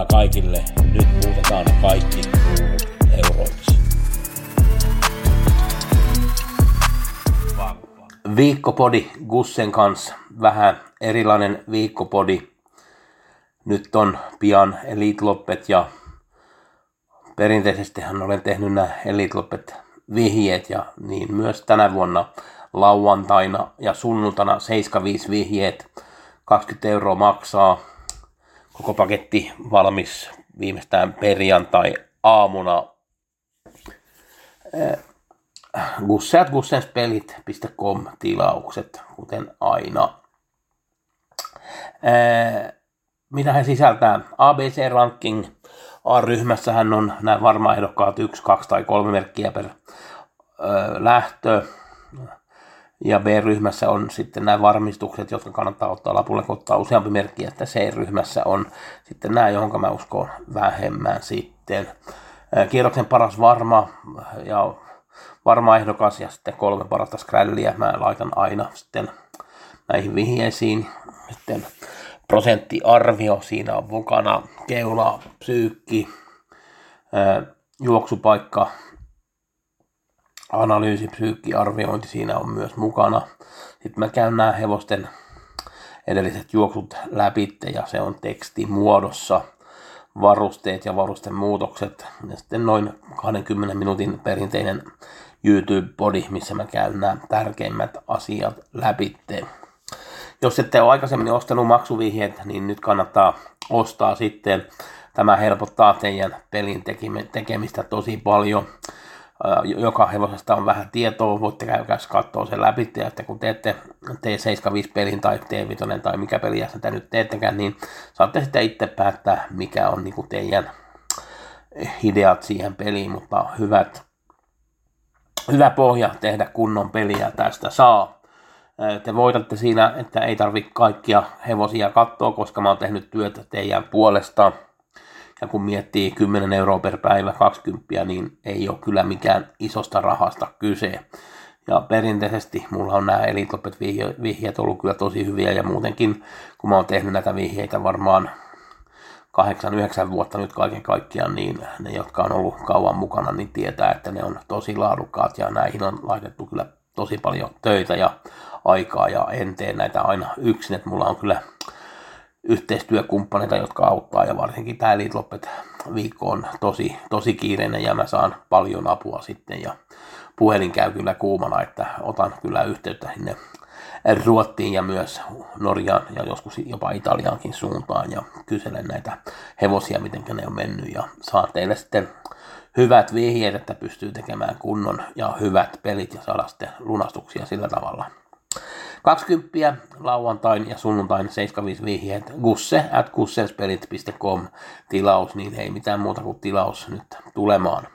Pelionnea kaikille. Nyt muutetaan kaikki kruunut euroiksi. Viikkopodi Gussen kanssa. Vähän erilainen viikkopodi. Nyt on pian Elite Loppet ja perinteisesti olen tehnyt nämä Elite Loppet vihjeet ja niin myös tänä vuonna lauantaina ja sunnuntaina 75 vihjeet. 20 euroa maksaa. Koko paketti valmis viimeistään perjantai aamuna. Gusseat gussenspelit.com tilaukset, kuten aina. Ää, mitä he sisältää? ABC Ranking A-ryhmässähän on nämä varmaan ehdokkaat yksi, kaksi tai kolme merkkiä per ö, lähtö. Ja B-ryhmässä on sitten nämä varmistukset, jotka kannattaa ottaa lapulle, kun ottaa useampi merkki, että C-ryhmässä on sitten nämä, johon mä uskon vähemmän sitten. Kierroksen paras varma ja varma ehdokas ja sitten kolme parasta skrälliä mä laitan aina sitten näihin vihjeisiin. Sitten prosenttiarvio, siinä on mukana keula, psyykki, juoksupaikka, analyysi, psyykki, arviointi siinä on myös mukana. Sitten mä käyn nämä hevosten edelliset juoksut läpi ja se on tekstimuodossa varusteet ja varusten muutokset. Ja sitten noin 20 minuutin perinteinen YouTube-podi, missä mä käyn nämä tärkeimmät asiat läpi. Jos ette ole aikaisemmin ostanut maksuvihjeet, niin nyt kannattaa ostaa sitten. Tämä helpottaa teidän pelin tekemistä tosi paljon. Joka hevosesta on vähän tietoa, voitte käydä katsoa sen läpi, että kun teette T75-pelin tai T5 tai mikä peliä sitä nyt teettekään, niin saatte sitten itse päättää, mikä on niin teidän ideat siihen peliin, mutta hyvät, hyvä pohja tehdä kunnon peliä tästä saa te voitatte siinä, että ei tarvitse kaikkia hevosia katsoa, koska mä oon tehnyt työtä teidän puolesta. Ja kun miettii 10 euroa per päivä 20, niin ei ole kyllä mikään isosta rahasta kyse. Ja perinteisesti mulla on nämä elitlopet vihjeet ollut kyllä tosi hyviä ja muutenkin, kun mä oon tehnyt näitä vihjeitä varmaan 8-9 vuotta nyt kaiken kaikkiaan, niin ne, jotka on ollut kauan mukana, niin tietää, että ne on tosi laadukkaat ja näihin on laitettu kyllä tosi paljon töitä ja aikaa ja en tee näitä aina yksin, että mulla on kyllä yhteistyökumppaneita, jotka auttaa ja varsinkin tämä Elite Loppet viikko on tosi, tosi kiireinen ja mä saan paljon apua sitten ja puhelin käy kyllä kuumana, että otan kyllä yhteyttä sinne Ruottiin ja myös Norjaan ja joskus jopa Italiaankin suuntaan ja kyselen näitä hevosia, miten ne on mennyt ja saa teille sitten hyvät vihjeet, että pystyy tekemään kunnon ja hyvät pelit ja saada sitten lunastuksia sillä tavalla. 20 lauantain ja sunnuntain 75 vihjeet gusse at tilaus, niin ei mitään muuta kuin tilaus nyt tulemaan.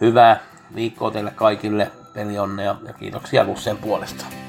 Hyvää viikkoa teille kaikille, pelionnea ja kiitoksia Gussen puolesta.